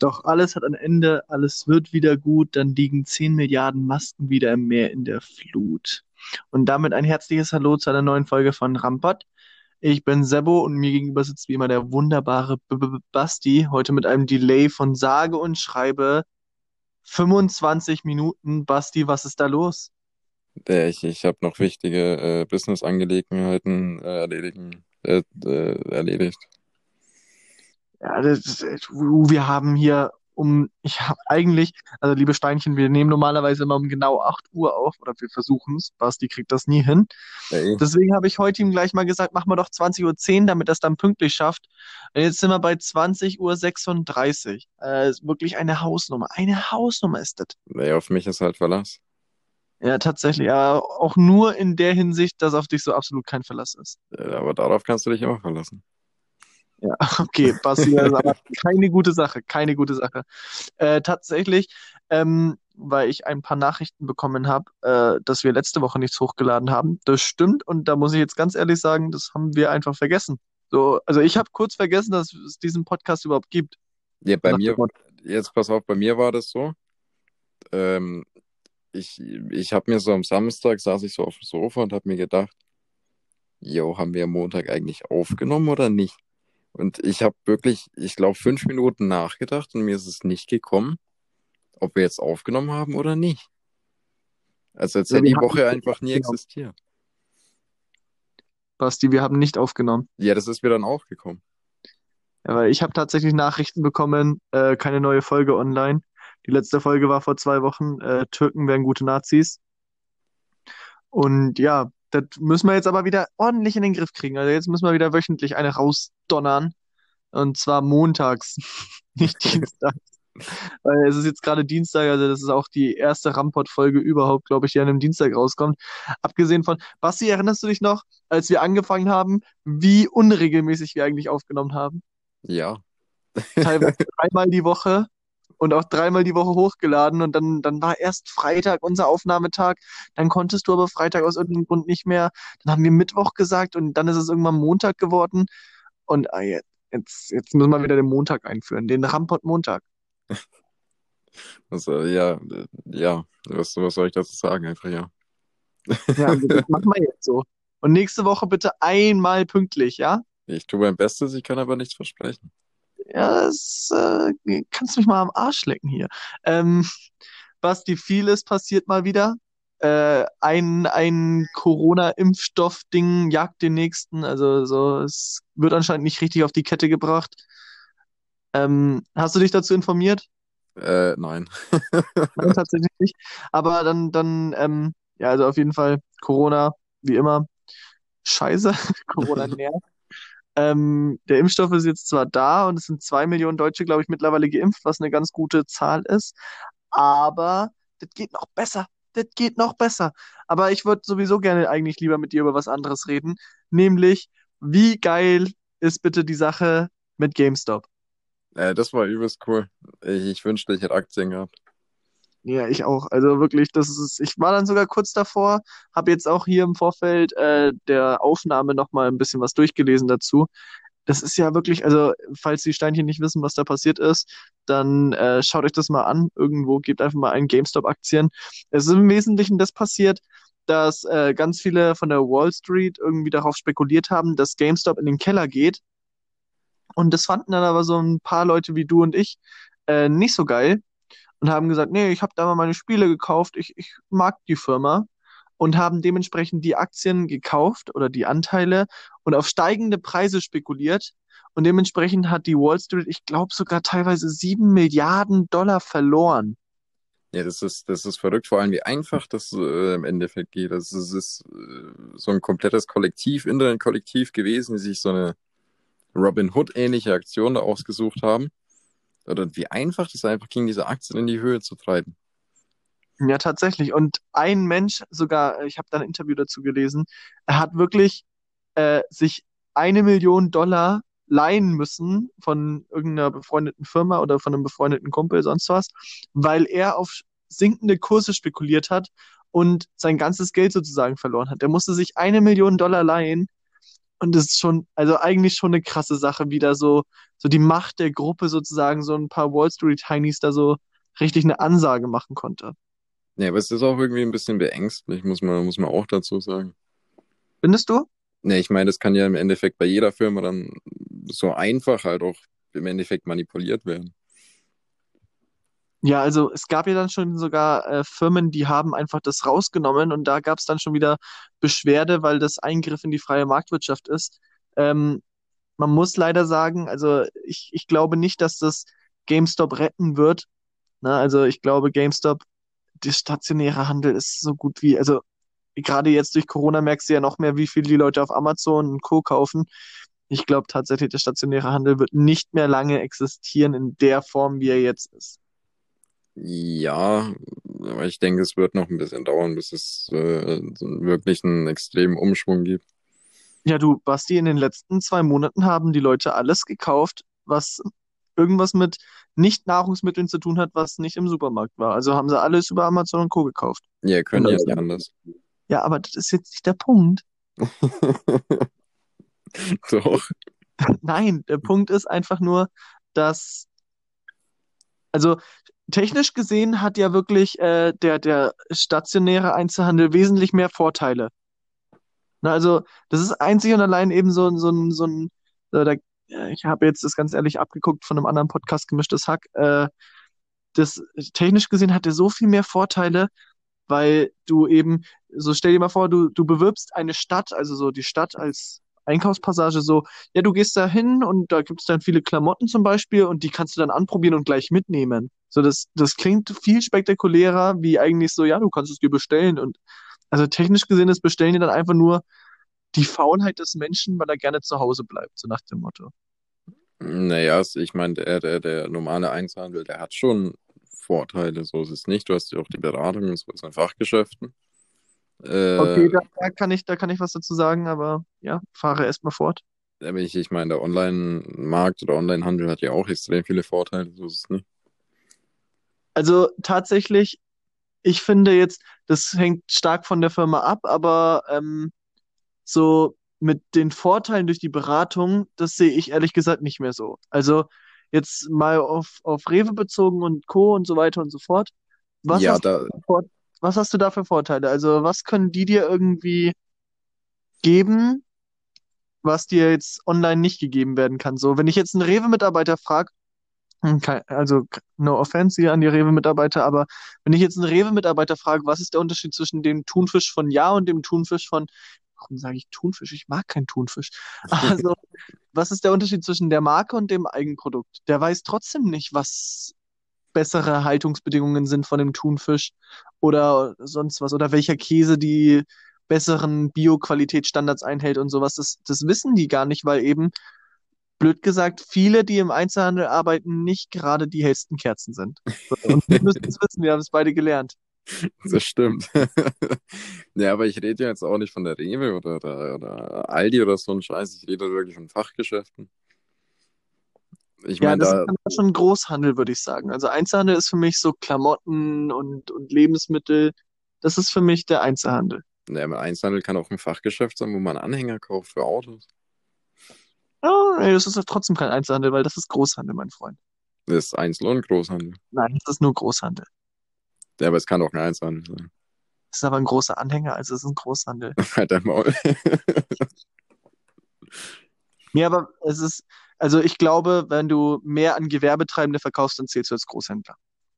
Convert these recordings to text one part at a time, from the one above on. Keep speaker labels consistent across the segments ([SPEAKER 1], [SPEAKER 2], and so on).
[SPEAKER 1] Doch alles hat ein Ende, alles wird wieder gut, dann liegen 10 Milliarden Masken wieder im Meer in der Flut. Und damit ein herzliches Hallo zu einer neuen Folge von Rampot. Ich bin Sebo und mir gegenüber sitzt wie immer der wunderbare B -B -B Basti, heute mit einem Delay von sage und schreibe 25 Minuten. Basti, was ist da los?
[SPEAKER 2] Ja, ich, ich habe noch wichtige äh, Business-Angelegenheiten äh, erledigen, äh, äh, erledigt.
[SPEAKER 1] Ja, das, ist- wir haben hier um, ich habe eigentlich, also liebe Steinchen, wir nehmen normalerweise immer um genau 8 Uhr auf, oder wir versuchen es. Basti kriegt das nie hin.
[SPEAKER 2] Ey,
[SPEAKER 1] Deswegen habe ich heute ihm gleich mal gesagt, machen wir doch 20.10 Uhr, damit er es dann pünktlich schafft. Und jetzt sind wir bei 20.36 Uhr. Äh, ist wirklich eine Hausnummer. Eine Hausnummer ist das.
[SPEAKER 2] ey, auf mich ist halt Verlass.
[SPEAKER 1] Ja, tatsächlich. Aber auch nur in der Hinsicht, dass auf dich so absolut kein Verlass ist.
[SPEAKER 2] Äh, aber darauf kannst du dich immer verlassen.
[SPEAKER 1] Ja, okay, ist aber keine gute Sache, keine gute Sache. Äh, tatsächlich, ähm, weil ich ein paar Nachrichten bekommen habe, äh, dass wir letzte Woche nichts hochgeladen haben. Das stimmt und da muss ich jetzt ganz ehrlich sagen, das haben wir einfach vergessen. So, also ich habe kurz vergessen, dass es diesen Podcast überhaupt gibt.
[SPEAKER 2] Ja, bei
[SPEAKER 1] Nach
[SPEAKER 2] mir, jetzt pass auf, bei mir war das so. Ähm, ich ich habe mir so am Samstag saß ich so auf dem Sofa und habe mir gedacht, jo, haben wir am Montag eigentlich aufgenommen oder nicht? Und ich habe wirklich, ich glaube, fünf Minuten nachgedacht und mir ist es nicht gekommen, ob wir jetzt aufgenommen haben oder nicht. Also jetzt
[SPEAKER 1] Ja,
[SPEAKER 2] hat
[SPEAKER 1] wir
[SPEAKER 2] die Woche einfach nie existiert.
[SPEAKER 1] Basti, wir haben nicht aufgenommen.
[SPEAKER 2] Ja, das ist mir dann auch gekommen.
[SPEAKER 1] Ja, weil ich habe tatsächlich Nachrichten bekommen, äh, keine neue Folge online. Die letzte Folge war vor zwei Wochen, äh, Türken wären gute Nazis. Und ja, das müssen wir jetzt aber wieder ordentlich in den Griff kriegen. Also jetzt müssen wir wieder wöchentlich eine rausdonnern. Und zwar montags, nicht dienstags. Weil es ist jetzt gerade Dienstag, also das ist auch die erste Rampot-Folge überhaupt, glaube ich, die an einem Dienstag rauskommt. Abgesehen von, Basti, erinnerst du dich noch, als wir angefangen haben, wie unregelmäßig wir eigentlich aufgenommen haben?
[SPEAKER 2] Ja.
[SPEAKER 1] Teilweise dreimal die Woche und auch dreimal die Woche hochgeladen und dann, dann war erst Freitag unser Aufnahmetag, dann konntest du aber Freitag aus irgendeinem Grund nicht mehr, dann haben wir Mittwoch gesagt und dann ist es irgendwann Montag geworden und ah, jetzt, jetzt, müssen wir wieder den Montag einführen, den Rampot-Montag.
[SPEAKER 2] Also, ja, äh, ja, was, was soll ich dazu sagen? Einfach ja.
[SPEAKER 1] Ja, also das machen wir jetzt so. Und nächste Woche bitte einmal pünktlich, ja?
[SPEAKER 2] Ich tue mein Bestes, ich kann aber nichts versprechen.
[SPEAKER 1] Ja, das äh, kannst mich mal am Arsch lecken hier. Ähm, Basti, vieles passiert mal wieder. Äh, ein ein Corona-Impfstoff-Ding jagt den nächsten. Also so, es wird anscheinend nicht richtig auf die Kette gebracht. Ähm, hast du dich dazu informiert?
[SPEAKER 2] Äh, nein.
[SPEAKER 1] Nein, tatsächlich nicht. Aber dann, dann, ähm, ja, also auf jeden Fall Corona, wie immer, scheiße. Corona nervt. Ähm, der Impfstoff ist jetzt zwar da und es sind zwei Millionen Deutsche, glaube ich, mittlerweile geimpft, was eine ganz gute Zahl ist. Aber das geht noch besser. Das geht noch besser. Aber ich würde sowieso gerne eigentlich lieber mit dir über was anderes reden. Nämlich, wie geil ist bitte die Sache mit GameStop?
[SPEAKER 2] Äh, das war übelst cool. Ich, ich wünschte, ich hätte Aktien gehabt.
[SPEAKER 1] Ja, ich auch. Also wirklich, das ist, ich war dann sogar kurz davor, habe jetzt auch hier im Vorfeld äh, der Aufnahme nochmal ein bisschen was durchgelesen dazu. Das ist ja wirklich, also falls die Steinchen nicht wissen, was da passiert ist, dann äh, schaut euch das mal an. Irgendwo gebt einfach mal ein GameStop-Aktien. Es ist im Wesentlichen das passiert, dass äh, ganz viele von der Wall Street irgendwie darauf spekuliert haben, dass GameStop in den Keller geht. Und das fanden dann aber so ein paar Leute wie du und ich äh, nicht so geil und haben gesagt, nee, ich habe da mal meine Spiele gekauft, ich, ich mag die Firma und haben dementsprechend die Aktien gekauft oder die Anteile und auf steigende Preise spekuliert. Und dementsprechend hat die Wall Street, ich glaube, sogar teilweise sieben Milliarden Dollar verloren.
[SPEAKER 2] Ja, das ist, das ist verrückt, vor allem wie einfach das äh, im Endeffekt geht. Das ist, ist äh, so ein komplettes Kollektiv, Internetkollektiv gewesen, die sich so eine Robin Hood-ähnliche Aktion da ausgesucht haben. Oder wie einfach das einfach ging, diese Aktien in die Höhe zu treiben.
[SPEAKER 1] Ja, tatsächlich. Und ein Mensch, sogar, ich habe da ein Interview dazu gelesen, er hat wirklich äh, sich eine Million Dollar leihen müssen von irgendeiner befreundeten Firma oder von einem befreundeten Kumpel, sonst was, weil er auf sinkende Kurse spekuliert hat und sein ganzes Geld sozusagen verloren hat. Er musste sich eine Million Dollar leihen, Und das ist schon, also eigentlich schon eine krasse Sache, wie da so, so die Macht der Gruppe sozusagen so ein paar Wall Street Heinies da so richtig eine Ansage machen konnte.
[SPEAKER 2] Ja, aber es ist auch irgendwie ein bisschen beängstlich, muss man, muss man auch dazu sagen.
[SPEAKER 1] Findest du?
[SPEAKER 2] Ne, ich meine, das kann ja im Endeffekt bei jeder Firma dann so einfach halt auch im Endeffekt manipuliert werden.
[SPEAKER 1] Ja, also es gab ja dann schon sogar äh, Firmen, die haben einfach das rausgenommen und da gab es dann schon wieder Beschwerde, weil das Eingriff in die freie Marktwirtschaft ist. Ähm, man muss leider sagen, also ich, ich glaube nicht, dass das GameStop retten wird. Na, also ich glaube, GameStop, der stationäre Handel ist so gut wie, also gerade jetzt durch Corona merkst du ja noch mehr, wie viel die Leute auf Amazon und Co. kaufen. Ich glaube tatsächlich, der stationäre Handel wird nicht mehr lange existieren in der Form, wie er jetzt ist.
[SPEAKER 2] Ja, aber ich denke, es wird noch ein bisschen dauern, bis es äh, wirklich einen extremen Umschwung gibt.
[SPEAKER 1] Ja, du, Basti, in den letzten zwei Monaten haben die Leute alles gekauft, was irgendwas mit Nicht-Nahrungsmitteln zu tun hat, was nicht im Supermarkt war. Also haben sie alles über Amazon und Co. gekauft.
[SPEAKER 2] Ja, können ja nicht anders.
[SPEAKER 1] Ja, aber das ist jetzt nicht der Punkt.
[SPEAKER 2] Doch.
[SPEAKER 1] Nein, der Punkt ist einfach nur, dass, also technisch gesehen hat ja wirklich äh, der, der stationäre Einzelhandel wesentlich mehr Vorteile. Na, also, das ist einzig und allein eben so, so, ein- so ein, äh, da, äh, ich habe jetzt das ganz ehrlich abgeguckt von einem anderen Podcast, Gemischtes Hack. Äh, das technisch gesehen hat er so viel mehr Vorteile, weil du eben, so stell dir mal vor, du, du bewirbst eine Stadt, also so die Stadt als Einkaufspassage, so, ja, du gehst da hin und da gibt es dann viele Klamotten zum Beispiel und die kannst du dann anprobieren und gleich mitnehmen. So, das, das klingt viel spektakulärer, wie eigentlich so, ja, du kannst es dir bestellen und also technisch gesehen ist Bestellen ja dann einfach nur die Faulheit des Menschen, weil er gerne zu Hause bleibt, so nach dem Motto.
[SPEAKER 2] Naja, ich meine, der, der, der normale Einzelhandel, der hat schon Vorteile, so ist es nicht. Du hast ja auch die Beratung in Fachgeschäften. Äh,
[SPEAKER 1] Okay, da, da kann ich, da kann ich was dazu sagen, aber ja, fahre erstmal fort.
[SPEAKER 2] ich, ich meine, der Online-Markt oder Online-Handel hat ja auch extrem viele Vorteile, so ist es nicht.
[SPEAKER 1] Also tatsächlich, ich finde jetzt, das hängt stark von der Firma ab, aber ähm, so mit den Vorteilen durch die Beratung, das sehe ich ehrlich gesagt nicht mehr so. Also jetzt mal auf, auf Rewe bezogen und Co. und so weiter und so fort. Was
[SPEAKER 2] Ja, da,
[SPEAKER 1] was hast du da für Vorteile? Also was können die dir irgendwie geben, was dir jetzt online nicht gegeben werden kann? So, wenn ich jetzt einen Rewe-Mitarbeiter frage, hm, Also, no offense hier an die Rewe-Mitarbeiter, aber wenn ich jetzt einen Rewe-Mitarbeiter frage, was ist der Unterschied zwischen dem Thunfisch von Ja und dem Thunfisch von, warum sage ich Thunfisch? Ich mag keinen Thunfisch. Also, was ist der Unterschied zwischen der Marke und dem Eigenprodukt? Der weiß trotzdem nicht, was bessere Haltungsbedingungen sind von dem Thunfisch oder sonst was oder welcher Käse die besseren Bio-Qualitätsstandards einhält und sowas. Das, das wissen die gar nicht, weil eben blöd gesagt, viele, die im Einzelhandel arbeiten, nicht gerade die hellsten Kerzen sind. Und wir müssen es wissen, wir haben es beide gelernt.
[SPEAKER 2] das stimmt. Ja, aber ich rede ja jetzt auch nicht von der Rewe oder, oder, oder Aldi oder so ein Scheiß. Ich rede wirklich von Fachgeschäften. Ich
[SPEAKER 1] Ja,
[SPEAKER 2] meine,
[SPEAKER 1] das ist
[SPEAKER 2] da,
[SPEAKER 1] dann schon Großhandel, würde ich sagen. Also Einzelhandel ist für mich so Klamotten und, und Lebensmittel. Das ist für mich der Einzelhandel.
[SPEAKER 2] ja, Einzelhandel kann auch ein Fachgeschäft sein, wo man Anhänger kauft für Autos.
[SPEAKER 1] Oh, nee, das ist ja trotzdem kein Einzelhandel, weil das ist Großhandel, mein Freund.
[SPEAKER 2] Das ist Einzel- und Großhandel.
[SPEAKER 1] Nein, das ist nur Großhandel.
[SPEAKER 2] Ja, aber es kann auch ein Einzelhandel sein.
[SPEAKER 1] Das ist aber ein großer Anhänger, also es ist ein Großhandel.
[SPEAKER 2] Halt dein Maul.
[SPEAKER 1] Nee, aber es ist, also ich glaube, wenn du mehr an Gewerbetreibende verkaufst, dann zählst du als Großhändler.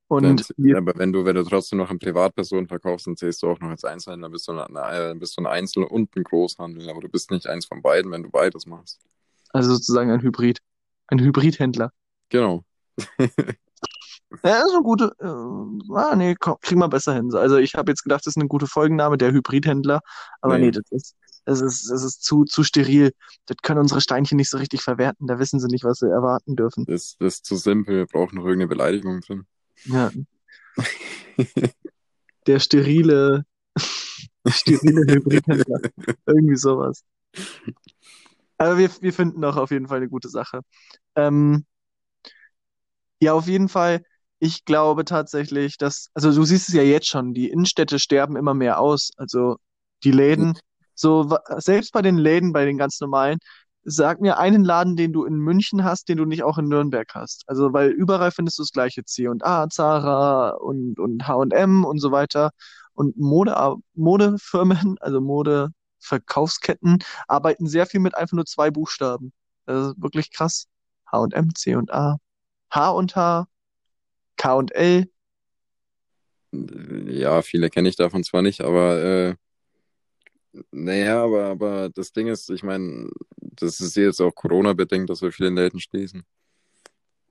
[SPEAKER 1] Und wir,
[SPEAKER 2] aber wenn du, wenn du trotzdem noch an Privatpersonen verkaufst, dann zählst du auch noch als Einzelhändler, bist du, ein, äh, bist du ein Einzel- und ein Großhandel. Aber du bist nicht eins von beiden, wenn du beides machst.
[SPEAKER 1] also sozusagen ein Hybrid. Ein Hybridhändler.
[SPEAKER 2] Genau.
[SPEAKER 1] Ja, das ist eine gute, äh, ah, nee, komm, kriegen wir besser hin. Also ich habe jetzt gedacht, das ist eine gute Folgenname, der Hybridhändler. Aber nee,
[SPEAKER 2] Nee,
[SPEAKER 1] das ist, das ist, das ist zu, zu steril. Das können unsere Steinchen nicht so richtig verwerten. Da wissen sie nicht, was sie erwarten dürfen.
[SPEAKER 2] das, das ist zu simpel. Wir brauchen noch irgendeine Beleidigung drin.
[SPEAKER 1] Ja, der sterile, sterile Hybridhändler. Irgendwie sowas. Aber wir, wir finden doch auf jeden Fall eine gute Sache. Ähm, ja, auf jeden Fall. Ich glaube tatsächlich, dass, also du siehst es ja jetzt schon, die Innenstädte sterben immer mehr aus. Also die Läden So, selbst bei den Läden, bei den ganz normalen, sag mir einen Laden, den du in München hast, den du nicht auch in Nürnberg hast. Also, weil überall findest du das gleiche C&A, Zara und, und H&M und so weiter. Und Mode, Modefirmen, also Modeverkaufsketten, arbeiten sehr viel mit einfach nur zwei Buchstaben. Das ist wirklich krass. H&M, C&A, H und H, K und L.
[SPEAKER 2] Ja, viele kenne ich davon zwar nicht, aber äh, naja, aber, aber das Ding ist, ich meine, das ist jetzt auch Corona-bedingt, dass so viele Läden schließen.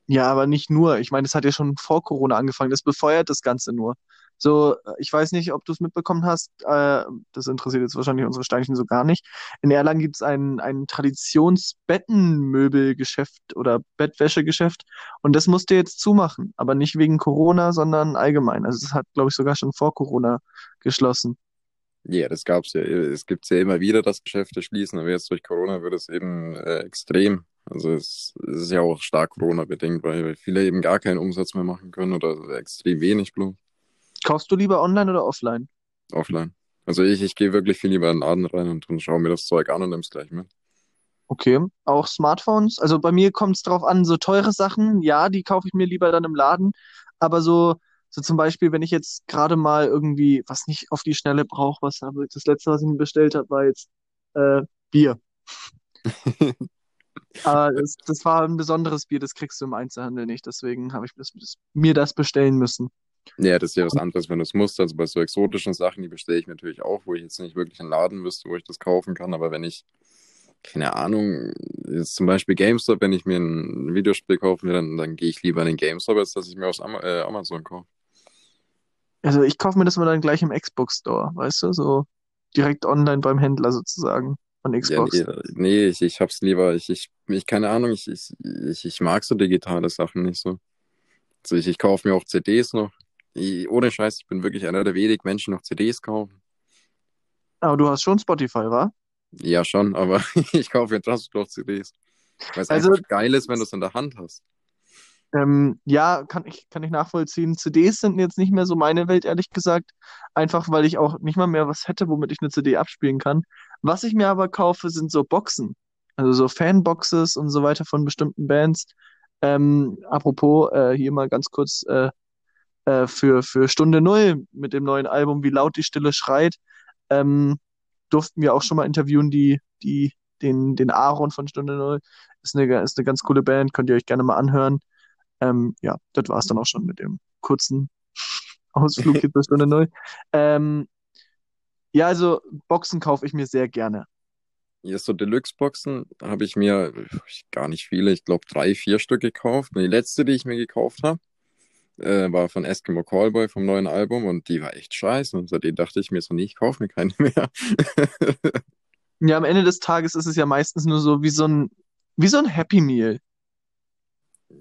[SPEAKER 1] Ja, aber nicht nur. Ich meine, es hat ja schon vor Corona angefangen. Das befeuert das Ganze nur. So, ich weiß nicht, ob du es mitbekommen hast. Äh, das interessiert jetzt wahrscheinlich unsere Steinchen so gar nicht. In Erlangen gibt es ein, ein Traditionsbettenmöbelgeschäft oder Bettwäschegeschäft. Und das musste jetzt zumachen. Aber nicht wegen Corona, sondern allgemein. Also, es hat, glaube ich, sogar schon vor Corona geschlossen.
[SPEAKER 2] Ja, das gab's ja, es gibt's ja immer wieder, dass Geschäfte schließen, aber jetzt durch Corona wird es eben äh, extrem. Also es, es ist ja auch stark Corona-bedingt, weil, weil viele eben gar keinen Umsatz mehr machen können oder extrem wenig bloß
[SPEAKER 1] Kaufst du lieber online oder offline?
[SPEAKER 2] offline. Also ich, ich gehe wirklich viel lieber in den Laden rein und, und schaue mir das Zeug an und nimm's gleich mit.
[SPEAKER 1] Okay, auch Smartphones. Also bei mir kommt es drauf an, so teure Sachen, ja, die kaufe ich mir lieber dann im Laden. Aber so, so zum Beispiel, wenn ich jetzt gerade mal irgendwie was nicht auf die Schnelle brauche, was habe das letzte, was ich mir bestellt habe, war jetzt äh, Bier. Aber das, das war ein besonderes Bier, das kriegst du im Einzelhandel nicht. Deswegen habe ich das, das, mir das bestellen müssen.
[SPEAKER 2] Ja, das ist ja was anderes, wenn du es musst. Also bei so exotischen Sachen, die bestelle ich natürlich auch, wo ich jetzt nicht wirklich einen Laden wüsste, wo ich das kaufen kann. Aber wenn ich, keine Ahnung, jetzt zum Beispiel GameStop, wenn ich mir ein Videospiel kaufen will, dann, dann gehe ich lieber in den GameStop, als dass ich mir aus Ama äh, Amazon kaufe.
[SPEAKER 1] Also ich kaufe mir das mal dann gleich im Xbox Store, weißt du, so direkt online beim Händler sozusagen von
[SPEAKER 2] Ja,
[SPEAKER 1] Xbox.
[SPEAKER 2] nee, nee, ich, ich hab's lieber, ich, ich, ich, keine Ahnung, ich, ich, ich, ich mag so digitale Sachen nicht so. Also ich, ich kaufe mir auch CDs noch. Ich, ohne Scheiß, ich bin wirklich einer der wenigen Menschen, die noch CDs kaufen.
[SPEAKER 1] Aber du hast schon Spotify, wa?
[SPEAKER 2] Ja, schon, aber ich kaufe mir trotzdem noch CDs. Weil es
[SPEAKER 1] Also
[SPEAKER 2] einfach geil ist, wenn du es in der Hand hast.
[SPEAKER 1] Ähm, ja, kann ich, kann ich nachvollziehen. CDs sind jetzt nicht mehr so meine Welt, ehrlich gesagt. Einfach, weil ich auch nicht mal mehr was hätte, womit ich eine CD abspielen kann. Was ich mir aber kaufe, sind so Boxen. Also so Fanboxes und so weiter von bestimmten Bands. Ähm, apropos, äh, hier mal ganz kurz äh, äh, für, für Stunde Null mit dem neuen Album Wie laut die Stille schreit. Ähm, durften wir auch schon mal interviewen, die, die, den, den Aaron von Stunde Null. Ist eine, ist eine ganz coole Band, könnt ihr euch gerne mal anhören. Ähm, ja, das war's dann auch schon mit dem kurzen Ausflug hier zur Stunde Null. Ähm, ja, also Boxen kaufe ich mir sehr gerne.
[SPEAKER 2] Hier so Deluxe-Boxen habe ich mir gar nicht viele, ich glaube drei, vier Stück gekauft. Und die letzte, die ich mir gekauft habe, äh, war von Eskimo Callboy vom neuen Album und die war echt scheiße. Und seitdem dachte ich mir so, nee, ich kaufe mir keine mehr.
[SPEAKER 1] Ja, am Ende des Tages ist es ja meistens nur so wie so ein, wie so ein Happy Meal.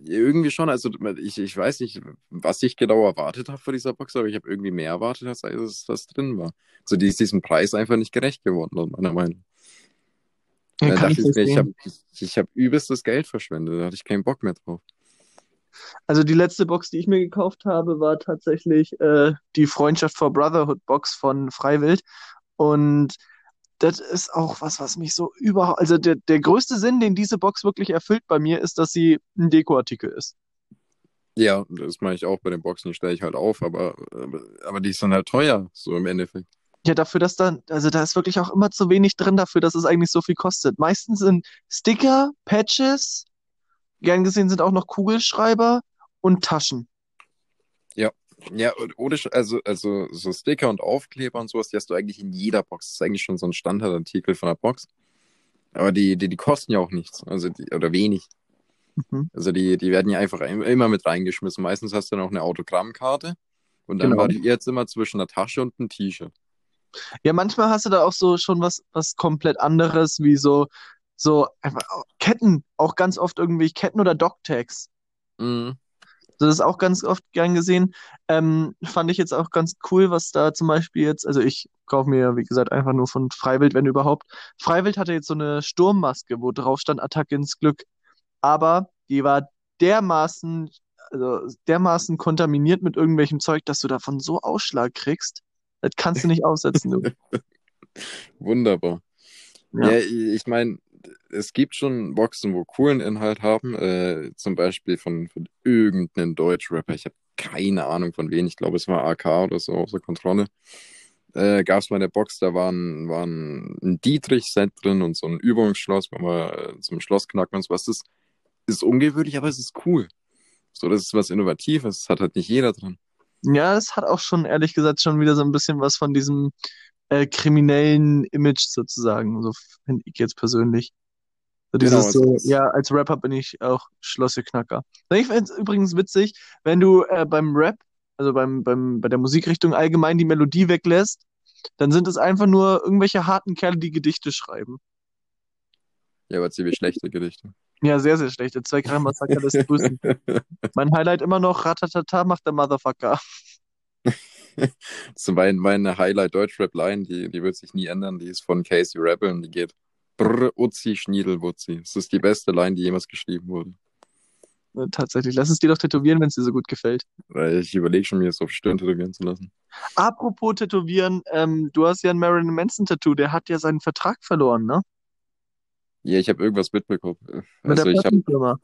[SPEAKER 2] Irgendwie schon, also ich, ich weiß nicht, was ich genau erwartet habe von dieser Box, aber ich habe irgendwie mehr erwartet, als es was drin war. Also die ist diesem Preis einfach nicht gerecht geworden, meiner Meinung.
[SPEAKER 1] Ja,
[SPEAKER 2] Dann
[SPEAKER 1] kann
[SPEAKER 2] dachte
[SPEAKER 1] ich
[SPEAKER 2] ich mir, ich habe ich hab übelstes Geld verschwendet, da hatte ich keinen Bock mehr drauf.
[SPEAKER 1] Also die letzte Box, die ich mir gekauft habe, war tatsächlich äh, die Freundschaft for Brotherhood Box von Freiwild. Und das ist auch was, was mich so überhaupt, also der, der größte Sinn, den diese Box wirklich erfüllt bei mir, ist, dass sie ein Dekoartikel ist.
[SPEAKER 2] Ja, das mache ich auch bei den Boxen, die stelle ich halt auf, aber, aber, aber die sind halt teuer, so im Endeffekt.
[SPEAKER 1] Ja, dafür, dass da, also da ist wirklich auch immer zu wenig drin dafür, dass es eigentlich so viel kostet. Meistens sind Sticker, Patches, gern gesehen sind auch noch Kugelschreiber und Taschen.
[SPEAKER 2] Ja. Ohne, also, also so Sticker und Aufkleber und sowas, die hast du eigentlich in jeder Box. Das ist eigentlich schon so ein Standardartikel von der Box. Aber die, die, die kosten ja auch nichts, also die, oder wenig.
[SPEAKER 1] Mhm.
[SPEAKER 2] Also die, die werden ja einfach im- immer mit reingeschmissen. Meistens hast du dann auch eine Autogrammkarte und dann
[SPEAKER 1] Genau.
[SPEAKER 2] variiert es immer zwischen einer Tasche und einem T-Shirt.
[SPEAKER 1] Ja, manchmal hast du da auch so schon was, was komplett anderes, wie so, so einfach Ketten, auch ganz oft irgendwie Ketten oder Dogtags.
[SPEAKER 2] Mhm.
[SPEAKER 1] Das ist auch ganz oft gern gesehen. Ähm, fand ich jetzt auch ganz cool, was da zum Beispiel jetzt, also ich kaufe mir, ja, wie gesagt, einfach nur von Freiwild, wenn überhaupt. Freiwild hatte jetzt so eine Sturmmaske, wo drauf stand Attacke ins Glück. Aber die war dermaßen, also dermaßen kontaminiert mit irgendwelchem Zeug, dass du davon so Ausschlag kriegst. Das kannst du nicht aussetzen, du.
[SPEAKER 2] Wunderbar.
[SPEAKER 1] Ja.
[SPEAKER 2] Ja, ich meine, es gibt schon Boxen, wo coolen Inhalt haben, äh, zum Beispiel von, von irgendeinem Deutschrapper. Ich habe keine Ahnung von wem. Ich glaube, es war AK oder so außer Kontrolle. Äh, Gab es mal eine Box, da war ein, war ein Dietrich-Set drin und so ein Übungsschloss, wenn man äh, zum Schloss knacken und so was. Das ist ungewöhnlich, aber es ist cool. So, das ist was Innovatives. Das hat halt nicht jeder drin.
[SPEAKER 1] Ja, es hat auch schon, ehrlich gesagt, schon wieder so ein bisschen was von diesem äh, kriminellen Image sozusagen, so finde ich jetzt persönlich. So
[SPEAKER 2] Genau,
[SPEAKER 1] dieses
[SPEAKER 2] es
[SPEAKER 1] so,
[SPEAKER 2] ist,
[SPEAKER 1] ja, als Rapper bin ich auch Schlosseknacker. Ich finde es übrigens witzig, wenn du äh, beim Rap, also beim, beim, bei der Musikrichtung allgemein die Melodie weglässt, dann sind es einfach nur irgendwelche harten Kerle, die Gedichte schreiben.
[SPEAKER 2] ja, aber ziemlich schlechte Gedichte.
[SPEAKER 1] Ja, sehr, sehr schlecht. Der Zweckreim-Massaker lässt grüßen. Mein Highlight immer noch, Ratatata macht der Motherfucker.
[SPEAKER 2] So mein, meine Highlight-Deutschrap-Line, die, die wird sich nie ändern. Die ist von Casey Rebel und die geht Brr, Uzi, Schniedelwutzi. Das ist die beste Line, die jemals geschrieben wurde.
[SPEAKER 1] Äh, Tatsächlich. Lass es dir doch tätowieren, wenn es dir so gut gefällt.
[SPEAKER 2] Ich überlege schon, mir das auf Stirn tätowieren zu lassen.
[SPEAKER 1] Apropos Tätowieren, ähm, du hast ja ein Marilyn Manson-Tattoo, der hat ja seinen Vertrag verloren, ne?
[SPEAKER 2] Ja, ich habe irgendwas mitbekommen.
[SPEAKER 1] Mit der
[SPEAKER 2] Also ich habe,
[SPEAKER 1] Plattenfirma.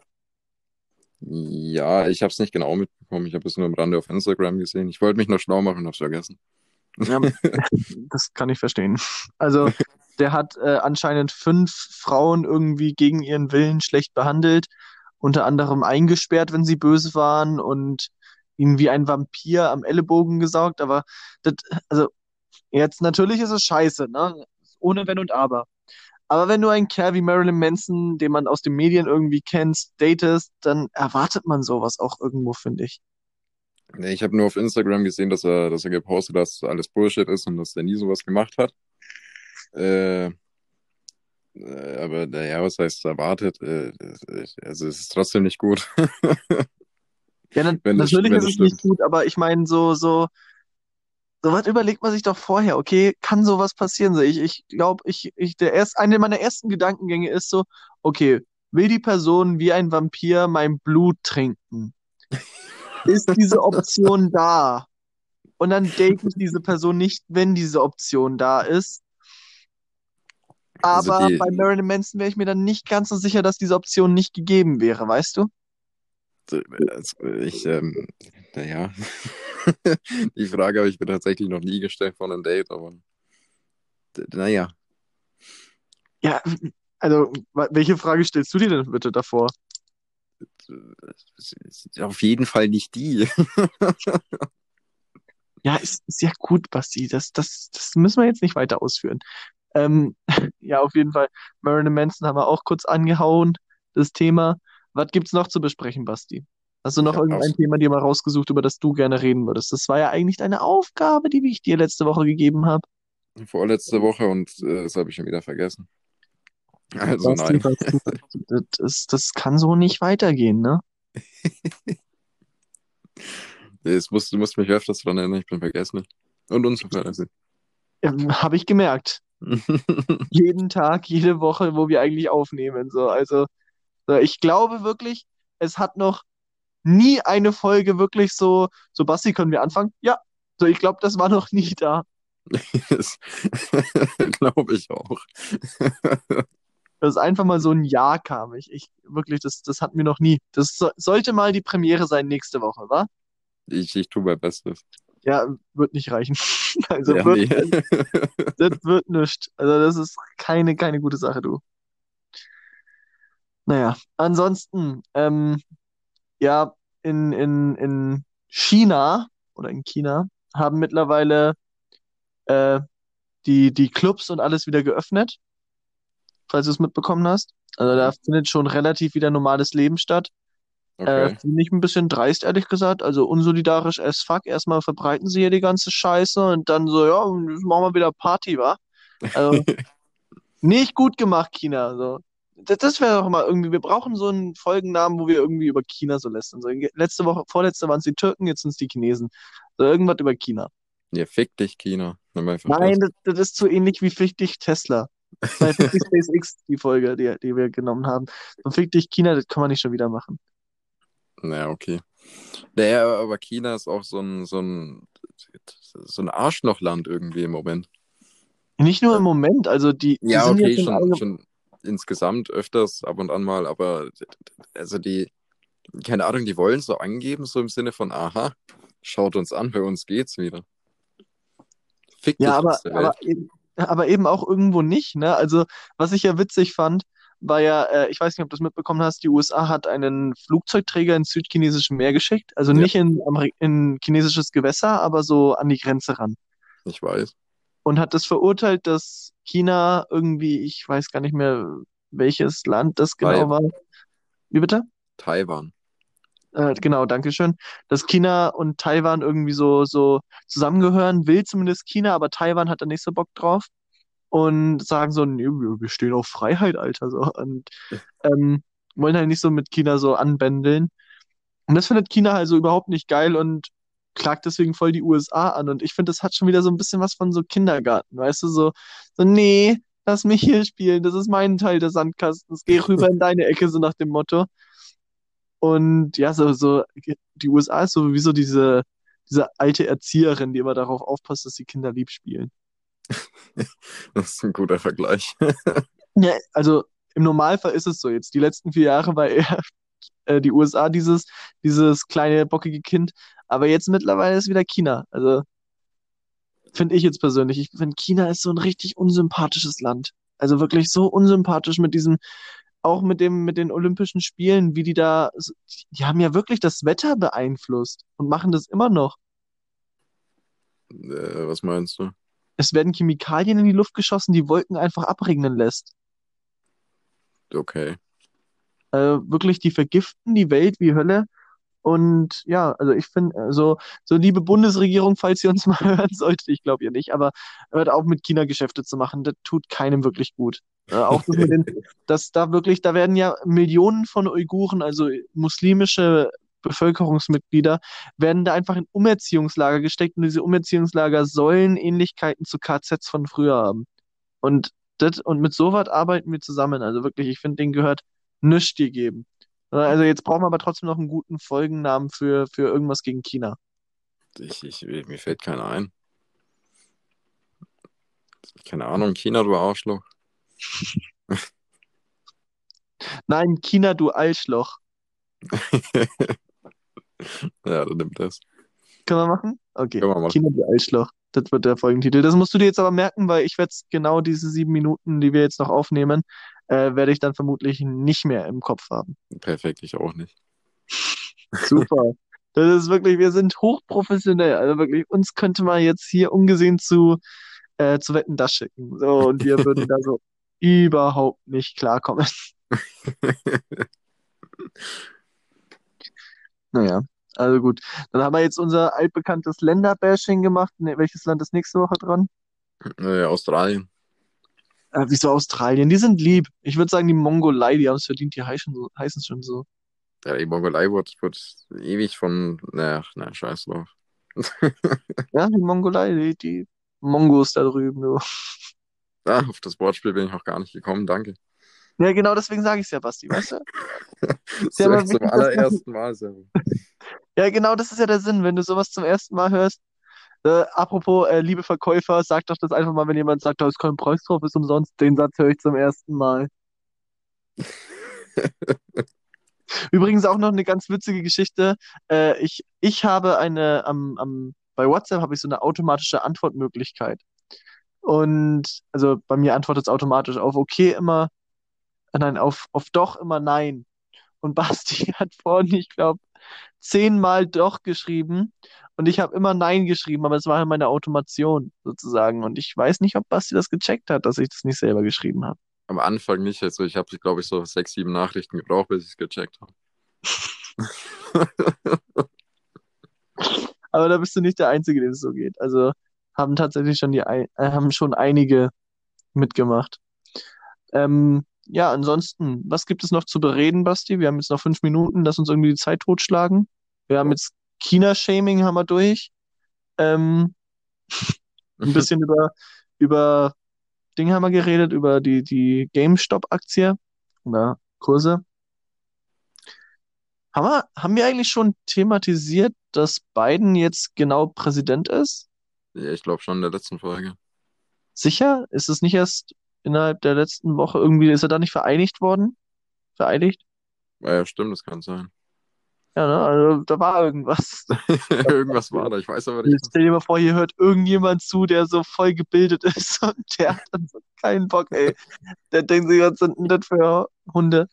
[SPEAKER 2] Ja, ich habe es nicht genau mitbekommen. Ich habe es nur am Rande auf Instagram gesehen. Ich wollte mich noch schlau machen und hab's vergessen.
[SPEAKER 1] Ja, das kann ich verstehen. Also, der hat äh, anscheinend fünf Frauen irgendwie gegen ihren Willen schlecht behandelt, unter anderem eingesperrt, wenn sie böse waren und ihn wie ein Vampir am Ellenbogen gesaugt. Aber das, also, jetzt natürlich ist es scheiße, ne? Ohne Wenn und Aber. Aber wenn du einen Kerl wie Marilyn Manson, den man aus den Medien irgendwie kennt, datest, dann erwartet man sowas auch irgendwo, finde ich.
[SPEAKER 2] Nee, Ich habe nur auf Instagram gesehen, dass er, dass er gepostet hat, dass alles Bullshit ist und dass er nie sowas gemacht hat. Äh, äh, aber naja, was heißt erwartet? Äh, also es ist trotzdem nicht gut,
[SPEAKER 1] Ja, na, natürlich ist es nicht gut, aber ich meine, so, so, sowas überlegt man sich doch vorher, okay, kann sowas passieren? So, ich, ich glaube, ich, ich, der erst, eine meiner ersten Gedankengänge ist so, okay, will die Person wie ein Vampir mein Blut trinken? Ist diese Option da? Und dann date ich diese Person nicht, wenn diese Option da ist.
[SPEAKER 2] Also
[SPEAKER 1] Aber bei
[SPEAKER 2] die,
[SPEAKER 1] Marilyn Manson wäre ich mir dann nicht ganz so sicher, dass diese Option nicht gegeben wäre, weißt du?
[SPEAKER 2] also ich, ähm, naja, die Frage habe ich mir tatsächlich noch nie gestellt von einem Date, aber naja,
[SPEAKER 1] Ja, also, welche Frage stellst du dir denn bitte davor?
[SPEAKER 2] auf jeden Fall nicht die.
[SPEAKER 1] Ja, ist, ja gut, Basti. Das, das, das müssen wir jetzt nicht weiter ausführen. Ähm, ja, auf jeden Fall. Marilyn Manson haben wir auch kurz angehauen, das Thema. Was gibt's noch zu besprechen, Basti? Hast du noch
[SPEAKER 2] habe
[SPEAKER 1] irgendein Thema dir mal rausgesucht, über das du gerne reden würdest? Das war ja eigentlich deine Aufgabe, die ich dir letzte Woche gegeben habe.
[SPEAKER 2] vorletzte Woche und äh, das habe ich schon wieder vergessen. Also
[SPEAKER 1] Basti,
[SPEAKER 2] nein.
[SPEAKER 1] Basti, das, das, das kann so nicht weitergehen, ne?
[SPEAKER 2] Es muss, du musst mich öfters dran erinnern, ich bin vergessen. Und unzuverlässig.
[SPEAKER 1] Ähm, habe ich gemerkt. Jeden Tag, jede Woche, wo wir eigentlich aufnehmen. So, also, so, ich glaube wirklich, es hat noch nie eine Folge wirklich so, so Basti, können wir anfangen? Ja. So, ich glaube, das war noch nie da.
[SPEAKER 2] Das glaube ich auch.
[SPEAKER 1] Dass einfach mal so ein Ja kam. Ich, ich wirklich, das, das hatten wir noch nie. Das so, sollte mal die Premiere sein nächste Woche, wa?
[SPEAKER 2] Ich, ich tue mein Bestes.
[SPEAKER 1] Ja, wird nicht reichen. Also
[SPEAKER 2] Ja,
[SPEAKER 1] wird,
[SPEAKER 2] nee.
[SPEAKER 1] das wird nichts. Also das ist keine, keine gute Sache, du. Naja, ansonsten, ähm, ja, in, in, in China oder in China haben mittlerweile äh, die, die Clubs und alles wieder geöffnet, falls du es mitbekommen hast. Also da findet schon relativ wieder normales Leben statt. Äh,
[SPEAKER 2] Okay.
[SPEAKER 1] finde ich ein bisschen dreist, ehrlich gesagt. Also unsolidarisch as fuck. Erstmal verbreiten sie hier die ganze Scheiße und dann so, ja, machen wir wieder Party, wa? Also nicht gut gemacht, China. So. Das, das wäre doch mal irgendwie, wir brauchen so einen Folgennamen, wo wir irgendwie über China so lästern. So, letzte Woche, vorletzte waren es die Türken, jetzt sind es die Chinesen. So irgendwas über China.
[SPEAKER 2] Ja, fick dich, China.
[SPEAKER 1] Nein,
[SPEAKER 2] das.
[SPEAKER 1] das, ist so ähnlich wie Fick dich Tesla. Bei SpaceX, die Folge, die, die wir genommen haben. Und Fick dich China, das kann man nicht schon wieder machen.
[SPEAKER 2] Naja, okay. Naja, aber China ist auch so ein, so ein, so ein Arschlochland irgendwie im Moment.
[SPEAKER 1] Nicht nur im Moment, also die, die
[SPEAKER 2] Ja, okay,
[SPEAKER 1] schon
[SPEAKER 2] schon insgesamt öfters ab und an mal, aber also die, keine Ahnung, die wollen so angeben, so im Sinne von, aha, schaut uns an, bei uns geht's wieder. Fick dich
[SPEAKER 1] Ja, aber, aber, eben, aber eben auch irgendwo nicht, ne? Also, was ich ja witzig fand, war ja, äh, ich weiß nicht, ob du das mitbekommen hast, die USA hat einen Flugzeugträger ins südchinesische Meer geschickt, also
[SPEAKER 2] Ja,
[SPEAKER 1] nicht in, in chinesisches Gewässer, aber so an die Grenze ran.
[SPEAKER 2] ich weiß.
[SPEAKER 1] Und hat das verurteilt, dass China irgendwie, ich weiß gar nicht mehr, welches Land das genau
[SPEAKER 2] Taiwan.
[SPEAKER 1] war. Wie bitte?
[SPEAKER 2] Taiwan.
[SPEAKER 1] Äh, genau, danke schön. Dass China und Taiwan irgendwie so, so zusammengehören, will zumindest China, aber Taiwan hat da nicht so Bock drauf. Und sagen so, nee, wir wir stehen auf Freiheit, Alter, so. Und ähm, wollen halt nicht so mit China so anbändeln. Und das findet China halt so überhaupt nicht geil und klagt deswegen voll die USA an. Und ich finde, das hat schon wieder so ein bisschen was von so Kindergarten, weißt du, so, so, nee, lass mich hier spielen, das ist mein Teil des Sandkastens, geh rüber in deine Ecke, so nach dem Motto. Und ja, so, so, die USA ist so wie so diese, diese alte Erzieherin, die immer darauf aufpasst, dass die Kinder lieb spielen.
[SPEAKER 2] Das ist ein guter Vergleich.
[SPEAKER 1] Ja, also im Normalfall ist es so jetzt. Die letzten vier Jahre war eher äh, die USA dieses, dieses kleine bockige Kind. Aber jetzt mittlerweile ist wieder China. Also finde ich jetzt persönlich. Ich finde, China ist so ein richtig unsympathisches Land. Also wirklich so unsympathisch mit diesem, auch mit dem, mit den Olympischen Spielen, wie die da, die haben ja wirklich das Wetter beeinflusst und machen das immer noch.
[SPEAKER 2] Äh, was meinst du?
[SPEAKER 1] Es werden Chemikalien in die Luft geschossen, die Wolken einfach abregnen lässt.
[SPEAKER 2] Okay.
[SPEAKER 1] Äh, wirklich, die vergiften die Welt wie Hölle. Und ja, also ich finde, also, so liebe Bundesregierung, falls ihr uns mal hören solltet, ich glaube ihr nicht, aber hört auf mit China Geschäfte zu machen, das tut keinem wirklich gut. Äh, auch das mit den, dass da wirklich, da werden ja Millionen von Uiguren, also muslimische Bevölkerungsmitglieder, werden da einfach in Umerziehungslager gesteckt und diese Umerziehungslager sollen Ähnlichkeiten zu KZs von früher haben. Und das, und mit sowas arbeiten wir zusammen. Also wirklich, ich finde, denen gehört nichts gegeben. Also jetzt brauchen wir aber trotzdem noch einen guten Folgennamen für, für irgendwas gegen China.
[SPEAKER 2] Ich, ich, mir fällt keiner ein. Keine Ahnung, China, du Arschloch.
[SPEAKER 1] Nein, China, du Arschloch.
[SPEAKER 2] Ja, dann nimmt das.
[SPEAKER 1] Können wir machen? Okay.
[SPEAKER 2] Wir machen.
[SPEAKER 1] China, du Arschloch. Das wird der Folgentitel. Das musst du dir jetzt aber merken, weil ich werde genau diese sieben Minuten, die wir jetzt noch aufnehmen, äh, werde ich dann vermutlich nicht mehr im Kopf haben.
[SPEAKER 2] Perfekt, ich auch nicht.
[SPEAKER 1] Super. Das ist wirklich, wir sind hochprofessionell. Also wirklich, uns könnte man jetzt hier ungesehen zu, äh, zu Wetten, das schicken. So, und wir würden da so überhaupt nicht klarkommen. Naja, also gut. Dann haben wir jetzt unser altbekanntes Länderbashing gemacht. Ne, welches Land ist nächste Woche dran?
[SPEAKER 2] Äh, Australien.
[SPEAKER 1] Äh, wieso Australien? Die sind lieb. Ich würde sagen, die Mongolei, die haben es verdient, die heißen, so, heißen schon so.
[SPEAKER 2] Ja, die Mongolei wird, wird ewig von. Na, na, scheiß drauf.
[SPEAKER 1] Ja, die Mongolei, die, die Mongos da drüben. Du.
[SPEAKER 2] Ah, auf das Wortspiel bin ich noch gar nicht gekommen, danke.
[SPEAKER 1] Ja, genau deswegen sage ich es ja, Basti, weißt du?
[SPEAKER 2] So,
[SPEAKER 1] aber
[SPEAKER 2] zum
[SPEAKER 1] wichtig, dass man-
[SPEAKER 2] allerersten Mal, Servus.
[SPEAKER 1] Ja, genau das ist ja der Sinn, wenn du sowas zum ersten Mal hörst. Äh, apropos, äh, liebe Verkäufer, sag doch das einfach mal, wenn jemand sagt, da ist kein Preis drauf, ist umsonst. Den Satz höre ich zum ersten Mal. Übrigens auch noch eine ganz witzige Geschichte. Äh, ich, ich habe eine, am, am, bei WhatsApp habe ich so eine automatische Antwortmöglichkeit. Und also bei mir antwortet es automatisch auf okay immer, äh, nein, auf, auf doch immer nein. Und Basti hat vorhin, ich glaube, zehnmal doch geschrieben und ich habe immer nein geschrieben, aber es war halt meine Automation sozusagen. Und ich weiß nicht, ob Basti das gecheckt hat, dass ich das nicht selber geschrieben habe.
[SPEAKER 2] Am Anfang nicht, also ich habe, glaube ich, so sechs, sieben Nachrichten gebraucht, bis ich es gecheckt habe.
[SPEAKER 1] Aber da bist du nicht der Einzige, dem es so geht. Also haben tatsächlich schon die äh, haben schon einige mitgemacht. Ähm, ja, ansonsten, was gibt es noch zu bereden, Basti? Wir haben jetzt noch fünf Minuten, lass uns irgendwie die Zeit totschlagen. Wir haben jetzt China-Shaming haben wir durch. Ähm, ein bisschen über, über Dinge haben wir geredet, über die, die GameStop-Aktie oder Kurse. Haben wir, haben wir eigentlich schon thematisiert, dass Biden jetzt genau Präsident ist?
[SPEAKER 2] Ja, ich glaube schon in der letzten Folge.
[SPEAKER 1] Sicher? Ist es nicht erst innerhalb der letzten Woche irgendwie, ist er da nicht vereinigt worden? Vereidigt?
[SPEAKER 2] Ja, ja, stimmt, das kann sein.
[SPEAKER 1] Ja, ne? Also da war irgendwas.
[SPEAKER 2] Irgendwas war da, ich weiß aber nicht.
[SPEAKER 1] Stell dir mal vor, hier hört irgendjemand zu, der so voll gebildet ist und der hat dann so keinen Bock, ey. Der denkt sich, was sind denn das für Hunde?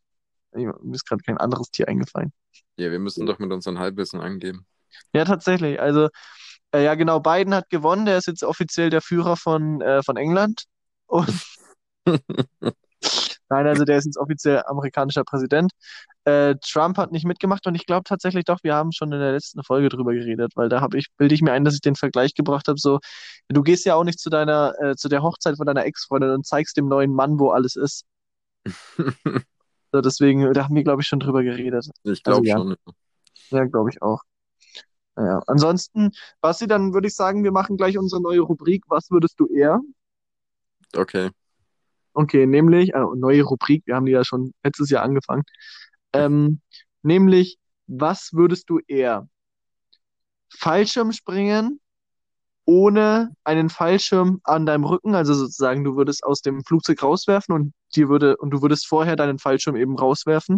[SPEAKER 1] Mir ist gerade kein anderes Tier eingefallen.
[SPEAKER 2] Ja, wir müssen doch mit unserem Halbwissen angeben.
[SPEAKER 1] Ja, tatsächlich. Also, äh, ja, genau, Biden hat gewonnen. Der ist jetzt offiziell der Führer von, äh, von England. Und nein, also der ist jetzt offiziell amerikanischer Präsident. Äh, Trump hat nicht mitgemacht und ich glaube tatsächlich doch, wir haben schon in der letzten Folge drüber geredet, weil da habe ich, bilde ich mir ein, dass ich den Vergleich gebracht habe, so, du gehst ja auch nicht zu deiner, äh, zu der Hochzeit von deiner Ex-Freundin und zeigst dem neuen Mann, wo alles ist. So, deswegen, da haben wir, glaube ich, schon drüber geredet.
[SPEAKER 2] Ich
[SPEAKER 1] Also
[SPEAKER 2] glaube
[SPEAKER 1] ja,
[SPEAKER 2] schon.
[SPEAKER 1] ja, glaube ich auch. Naja, ansonsten, Basti, dann würde ich sagen, wir machen gleich unsere neue Rubrik. Was würdest du eher?
[SPEAKER 2] Okay.
[SPEAKER 1] Okay, nämlich, äh, neue Rubrik, wir haben die ja schon letztes Jahr angefangen. Ähm, nämlich, was würdest du eher? Fallschirmspringen ohne einen Fallschirm an deinem Rücken, also sozusagen, du würdest aus dem Flugzeug rauswerfen und dir würde, und du würdest vorher deinen Fallschirm eben rauswerfen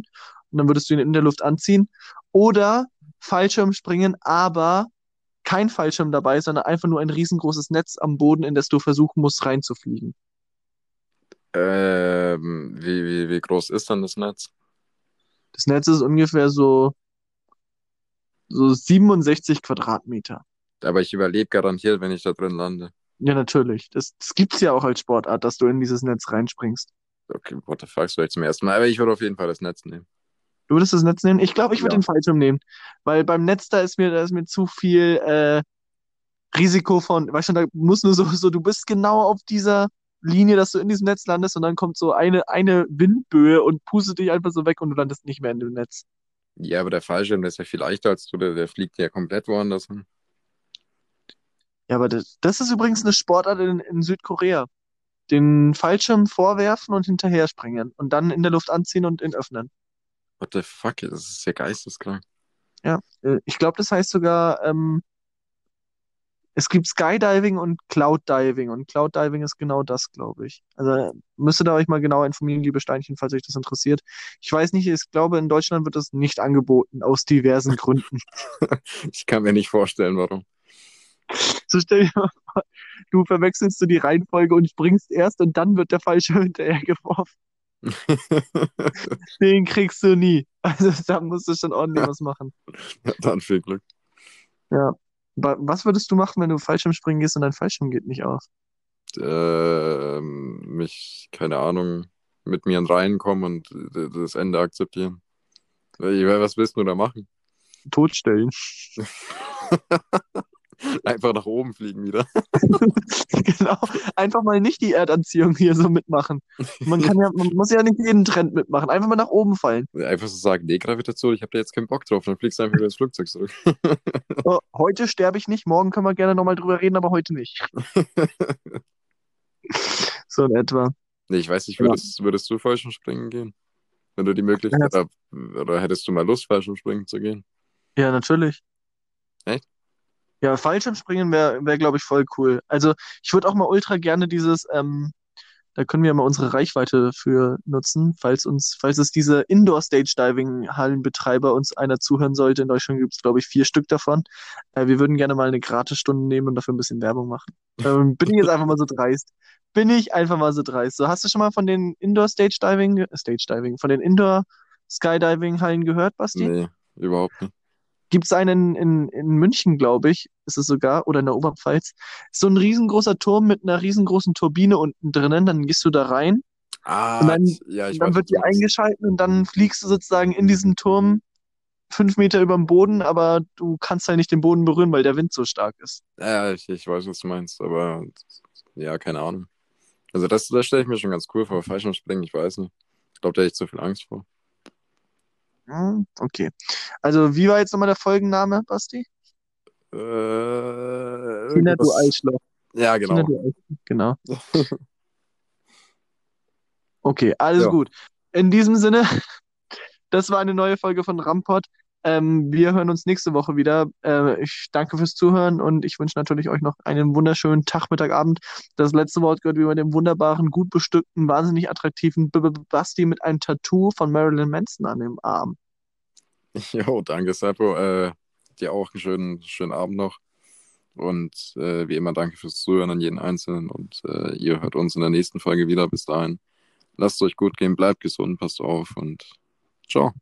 [SPEAKER 1] und dann würdest du ihn in der Luft anziehen. Oder Fallschirmspringen, aber kein Fallschirm dabei, sondern einfach nur ein riesengroßes Netz am Boden, in das du versuchen musst, reinzufliegen.
[SPEAKER 2] Ähm, wie, wie, wie groß ist dann das Netz?
[SPEAKER 1] Das Netz ist ungefähr so, so 67 Quadratmeter.
[SPEAKER 2] Aber ich überlebe garantiert, wenn ich da drin lande.
[SPEAKER 1] Ja, natürlich. Das, das gibt's ja auch als Sportart, dass du in dieses Netz reinspringst.
[SPEAKER 2] Okay, what the fuck, soll ich zum ersten Mal? Aber ich würde auf jeden Fall das Netz nehmen.
[SPEAKER 1] Du würdest das Netz nehmen? Ich glaube, ich würde
[SPEAKER 2] Ja.
[SPEAKER 1] den Fallschirm nehmen. Weil beim Netz, da ist mir, da ist mir zu viel äh, Risiko von, weißt du, da muss nur so, so, du bist genau auf dieser Linie, dass du in diesem Netz landest und dann kommt so eine, eine Windböe und pustet dich einfach so weg und du landest nicht mehr in dem Netz.
[SPEAKER 2] Ja, aber der Fallschirm, der ist ja viel leichter als du, der, der fliegt ja komplett woanders hin.
[SPEAKER 1] Ja, aber das, das ist übrigens eine Sportart in, in Südkorea. Den Fallschirm vorwerfen und hinterher springen und dann in der Luft anziehen und ihn öffnen.
[SPEAKER 2] What the fuck, das ist ja geisteskrank.
[SPEAKER 1] Ja, äh, ich glaube, das heißt sogar, ähm, es gibt Skydiving und Cloud Diving und Cloud Diving ist genau das, glaube ich. Also müsstet ihr euch mal genau informieren, liebe Steinchen, falls euch das interessiert. Ich weiß nicht, ich glaube, in Deutschland wird das nicht angeboten, aus diversen Gründen.
[SPEAKER 2] Ich kann mir nicht vorstellen, warum.
[SPEAKER 1] So stell dir mal vor, du verwechselst du die Reihenfolge und springst erst und dann wird der Fallschirm hinterher geworfen. Den kriegst du nie. Also da musst du schon ordentlich was machen.
[SPEAKER 2] Ja, dann viel Glück.
[SPEAKER 1] Ja. Wa- Was würdest du machen, wenn du Fallschirmspringen gehst und dein Fallschirm geht nicht auf?
[SPEAKER 2] Ähm, mich, keine Ahnung, mit mir reinkommen und das Ende akzeptieren. Was willst du da machen?
[SPEAKER 1] Totstellen.
[SPEAKER 2] Einfach nach oben fliegen wieder.
[SPEAKER 1] Genau. Einfach mal nicht die Erdanziehung hier so mitmachen. Man kann ja, man muss ja nicht jeden Trend mitmachen. Einfach mal nach oben fallen.
[SPEAKER 2] Einfach so sagen, nee, Gravitation, ich habe da jetzt keinen Bock drauf. Dann fliegst du einfach wieder ins Flugzeug zurück.
[SPEAKER 1] Oh, heute sterbe ich nicht, morgen können wir gerne nochmal drüber reden, aber heute nicht. So in etwa.
[SPEAKER 2] Nee, ich weiß nicht,
[SPEAKER 1] Ja.
[SPEAKER 2] würdest, würdest du Fallschirmspringen gehen? Wenn du die Möglichkeit
[SPEAKER 1] Ja.
[SPEAKER 2] hast, oder hättest du mal Lust, Fallschirmspringen zu gehen?
[SPEAKER 1] Ja, natürlich.
[SPEAKER 2] Echt?
[SPEAKER 1] Ja, Fallschirmspringen wäre, wär, glaube ich, voll cool. Also ich würde auch mal ultra gerne dieses, ähm, da können wir mal unsere Reichweite für nutzen, falls uns, falls es diese Indoor-Stage-Diving-Hallenbetreiber uns einer zuhören sollte. In Deutschland gibt es, glaube ich, vier Stück davon. Äh, wir würden gerne mal eine Gratisstunde nehmen und dafür ein bisschen Werbung machen. Ähm, bin ich jetzt einfach mal so dreist. Bin ich einfach mal so dreist. So, hast du schon mal von den Indoor-Stage-Diving, äh, Stage-Diving, von den Indoor-Skydiving-Hallen gehört, Basti?
[SPEAKER 2] Nee, überhaupt nicht.
[SPEAKER 1] Gibt es einen in, in München, glaube ich, ist es sogar, oder in der Oberpfalz. Ist so ein riesengroßer Turm mit einer riesengroßen Turbine unten drinnen. Dann gehst du da rein
[SPEAKER 2] Ah,
[SPEAKER 1] Und dann-
[SPEAKER 2] ja, ich
[SPEAKER 1] dann
[SPEAKER 2] weiß,
[SPEAKER 1] wird die eingeschalten und dann fliegst du sozusagen in diesen Turm fünf Meter über dem Boden, aber du kannst halt nicht den Boden berühren, weil der Wind so stark ist.
[SPEAKER 2] Ja, ich, ich weiß, was du meinst, aber ja, keine Ahnung. Also das, das stelle ich mir schon ganz cool vor. Fallschirmspringen, ich weiß nicht. Ich glaube, da hätte ich zu viel Angst vor.
[SPEAKER 1] Hm, Okay. Also, wie war jetzt nochmal der Folgenname, Basti?
[SPEAKER 2] Äh,
[SPEAKER 1] Tina, du Eichloch.
[SPEAKER 2] Ja, genau.
[SPEAKER 1] du Eichloch. Genau. Okay, alles
[SPEAKER 2] Ja.
[SPEAKER 1] gut. In diesem Sinne, das war eine neue Folge von Rampot. Ähm, wir hören uns nächste Woche wieder. Äh, ich danke fürs Zuhören und ich wünsche natürlich euch noch einen wunderschönen Tag, Mittag, Abend. Das letzte Wort gehört wie bei dem wunderbaren, gut bestückten, wahnsinnig attraktiven B -B Basti mit einem Tattoo von Marilyn Manson an dem Arm.
[SPEAKER 2] Jo, danke, Seppo. Äh, dir auch einen schönen, schönen Abend noch. Und äh, wie immer, danke fürs Zuhören an jeden Einzelnen. Und äh, ihr hört uns in der nächsten Folge wieder. Bis dahin, lasst es euch gut gehen, bleibt gesund, passt auf und ciao.